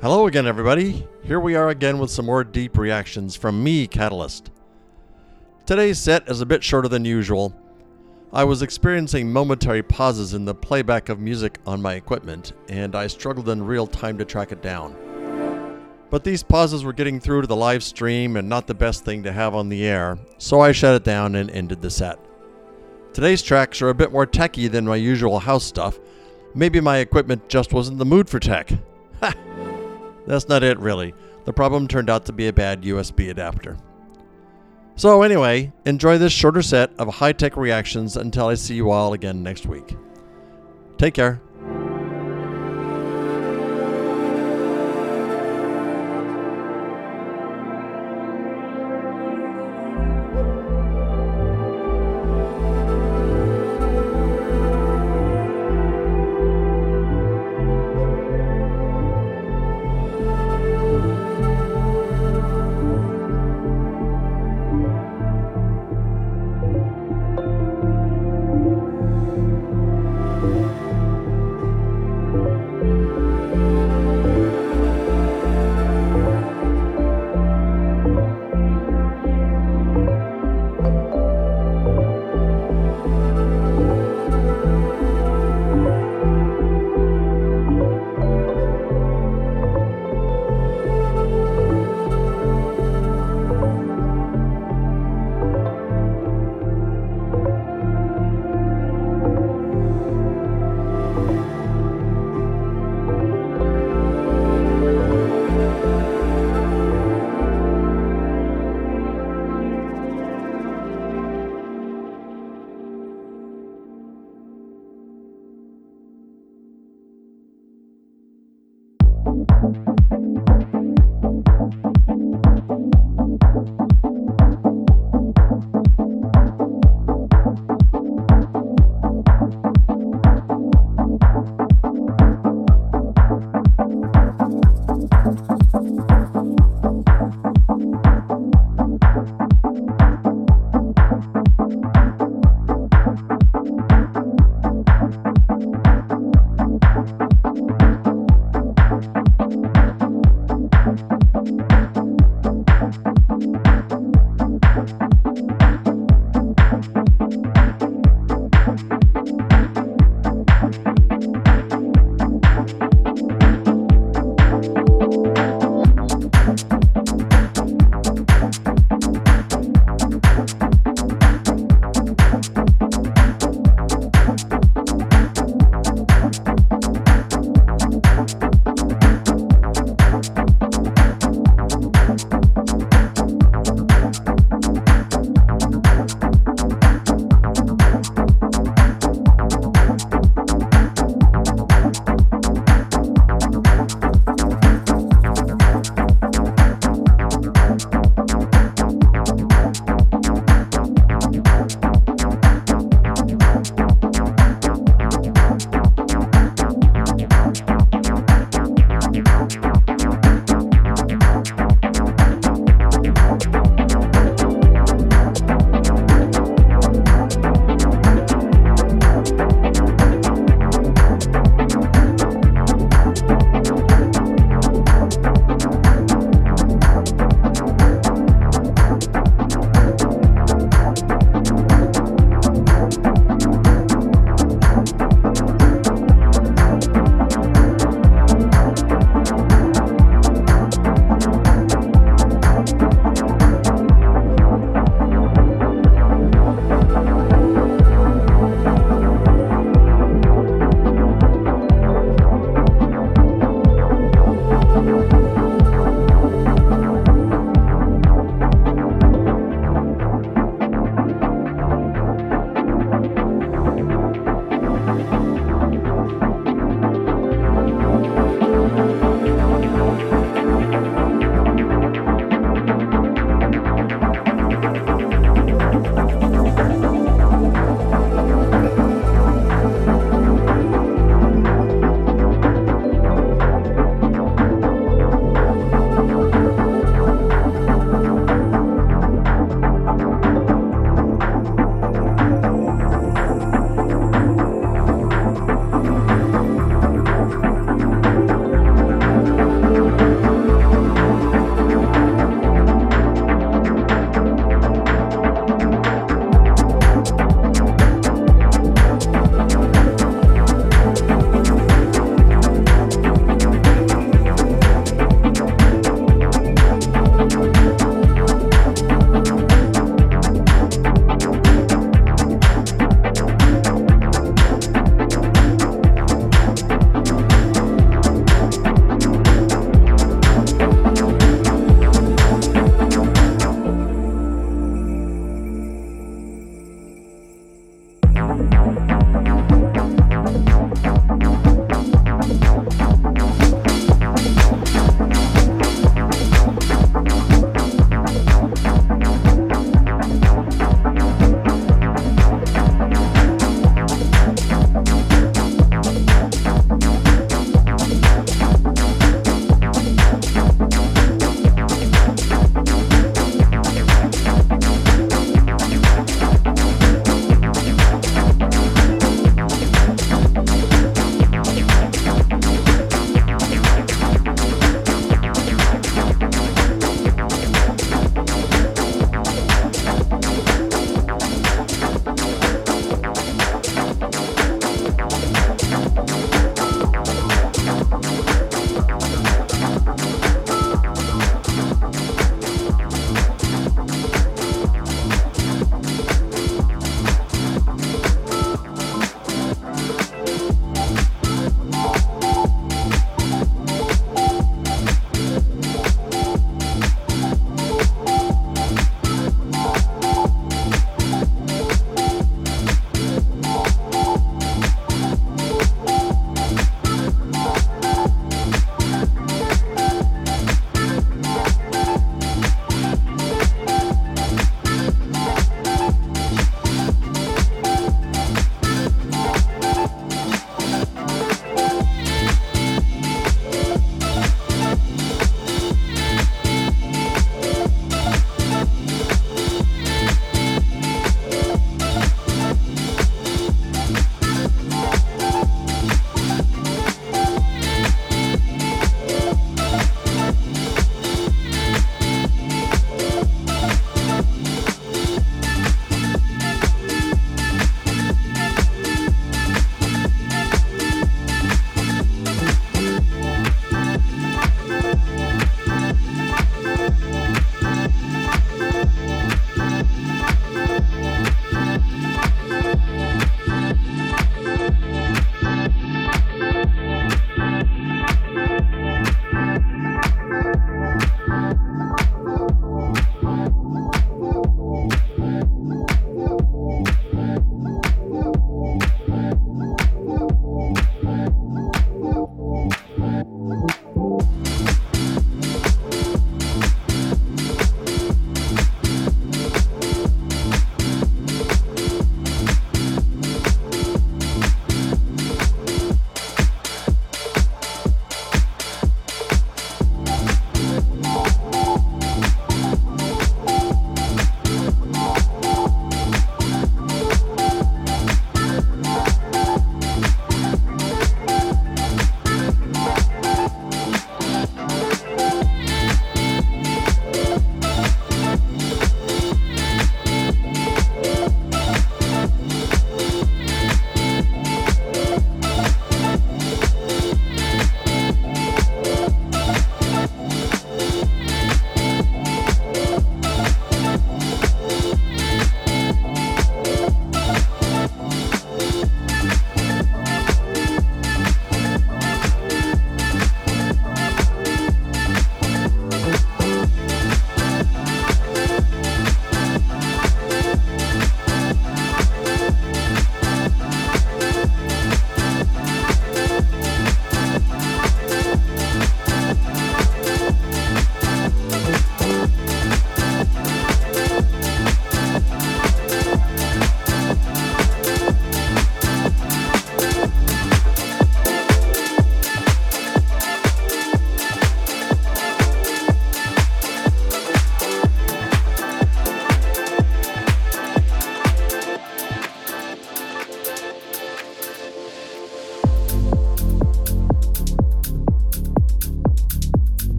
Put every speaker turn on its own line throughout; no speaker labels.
Hello again, everybody. Here we are again with some more deep reactions from me, Catalyst. Today's set is a bit shorter than usual. I was experiencing momentary pauses in the playback of music on my equipment, and I struggled in real time to track it down. But these pauses were getting through to the live stream and not the best thing to have on the air, so I shut it down and ended the set. Today's tracks are a bit more techy than my usual house stuff. Maybe my equipment just wasn't the mood for tech. Ha! That's not it, really. The problem turned out to be a bad USB adapter. So, anyway, enjoy this shorter set of high tech reactions until I see you all again next week. Take care.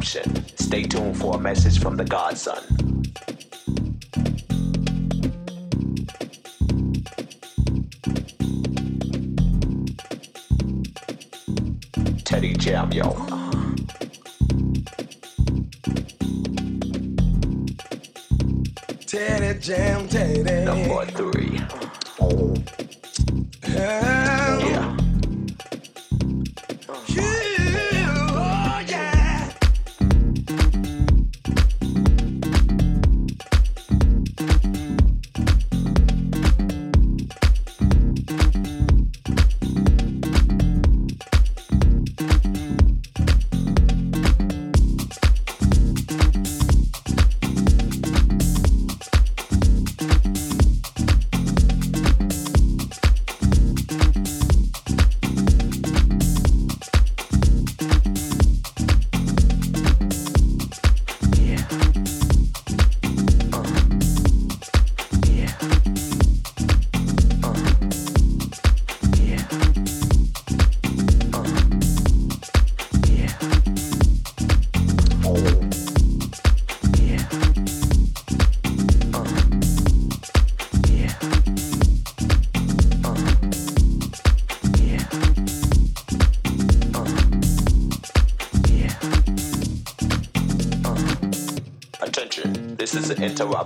option.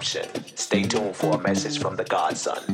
Stay tuned for a message from the Godson.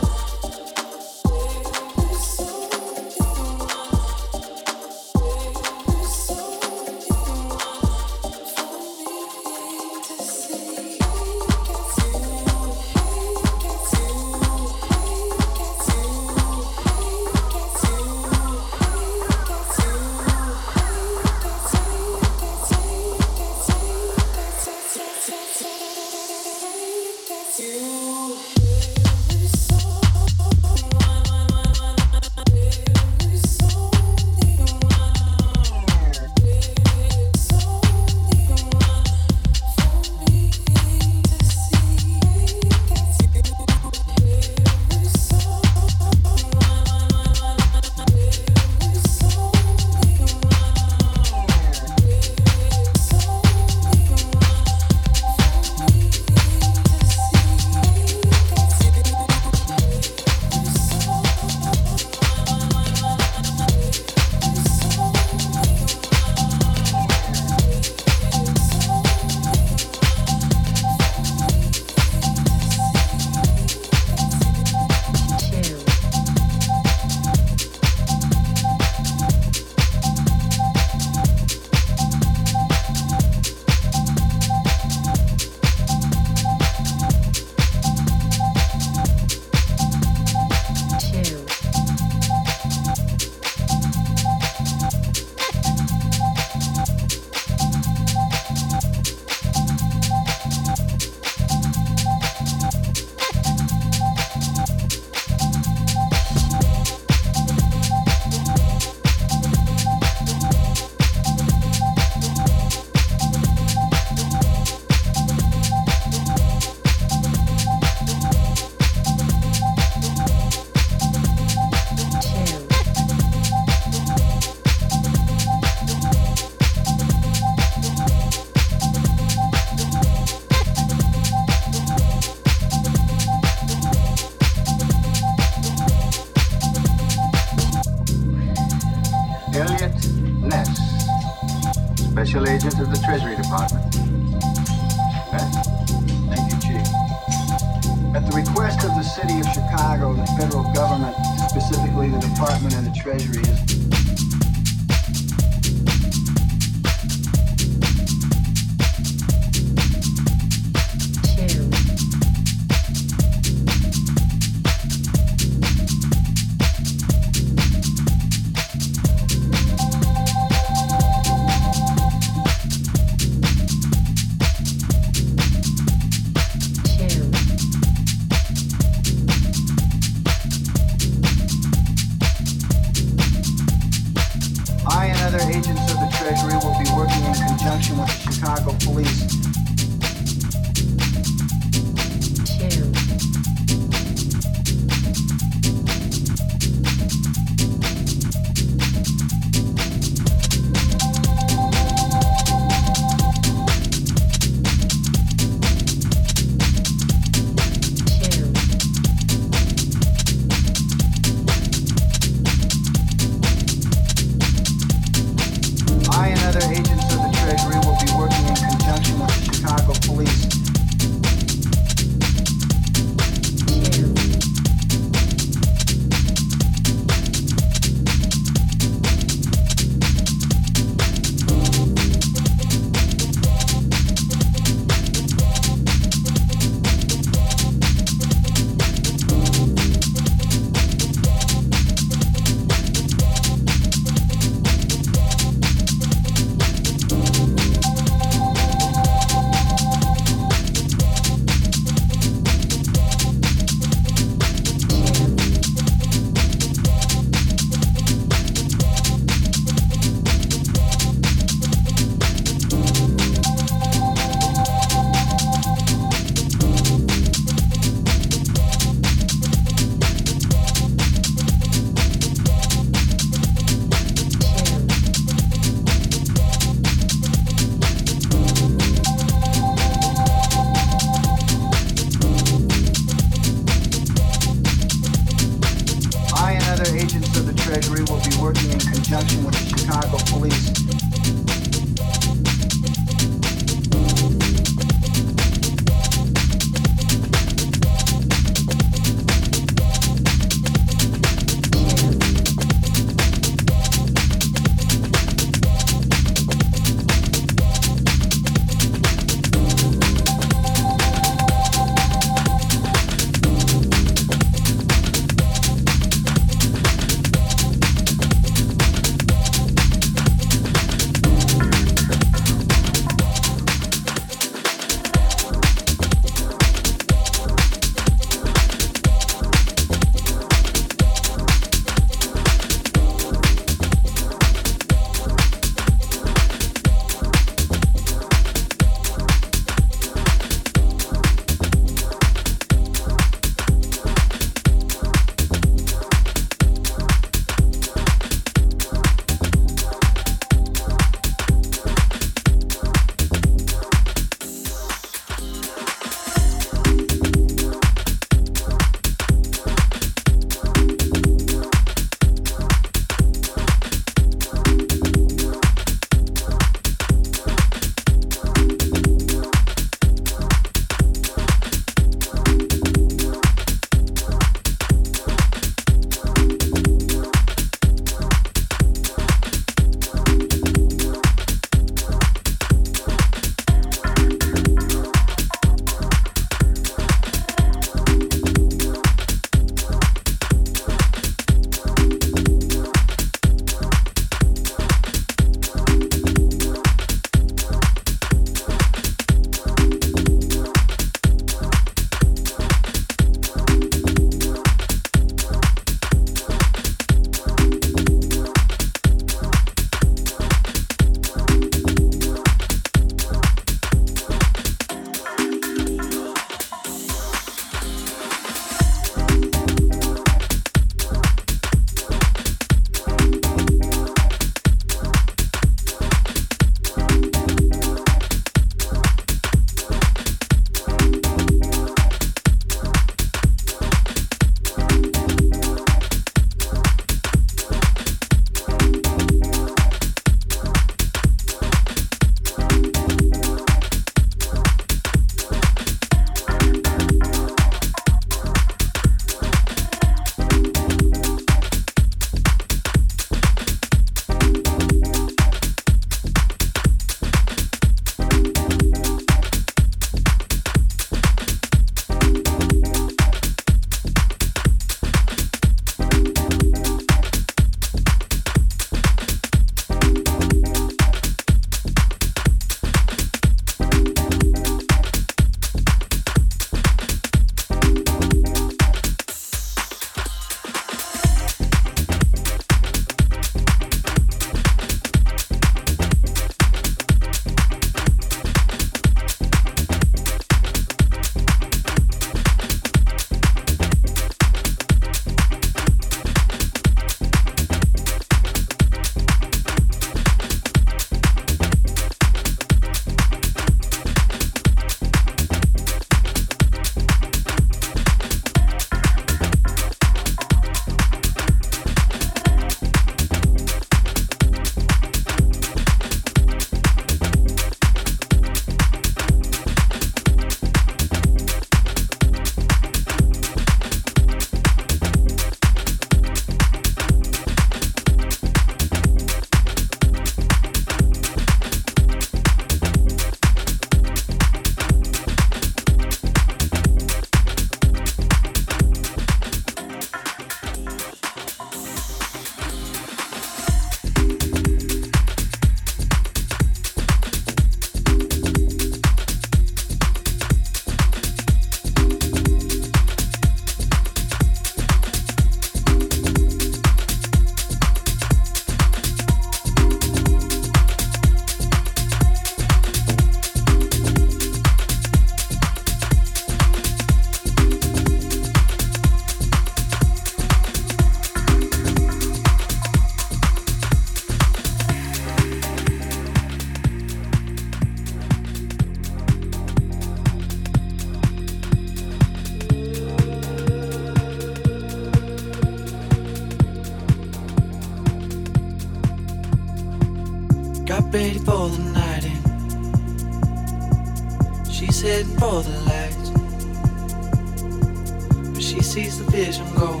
She sees the vision going.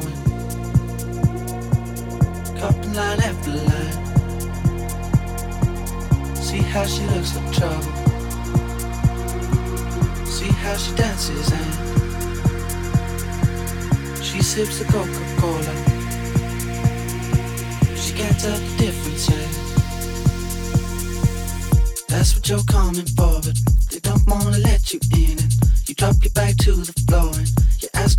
Cupping line after line. See how she looks like trouble. See how she dances and she sips the Coca-Cola. She can't tell the difference. That's what you're coming for, but they don't wanna let you in. And you drop your back to the floor and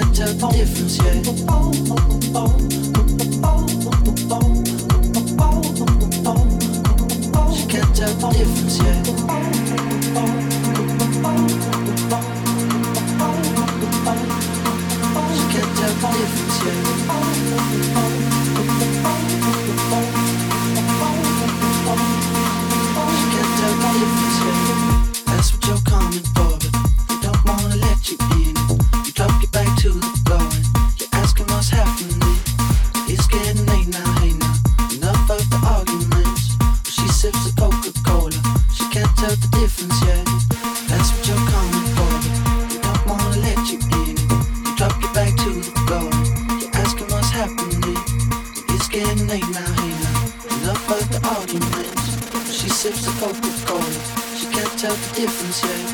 the difference yet. She can't tell the difference yet. She can't tell difference yet.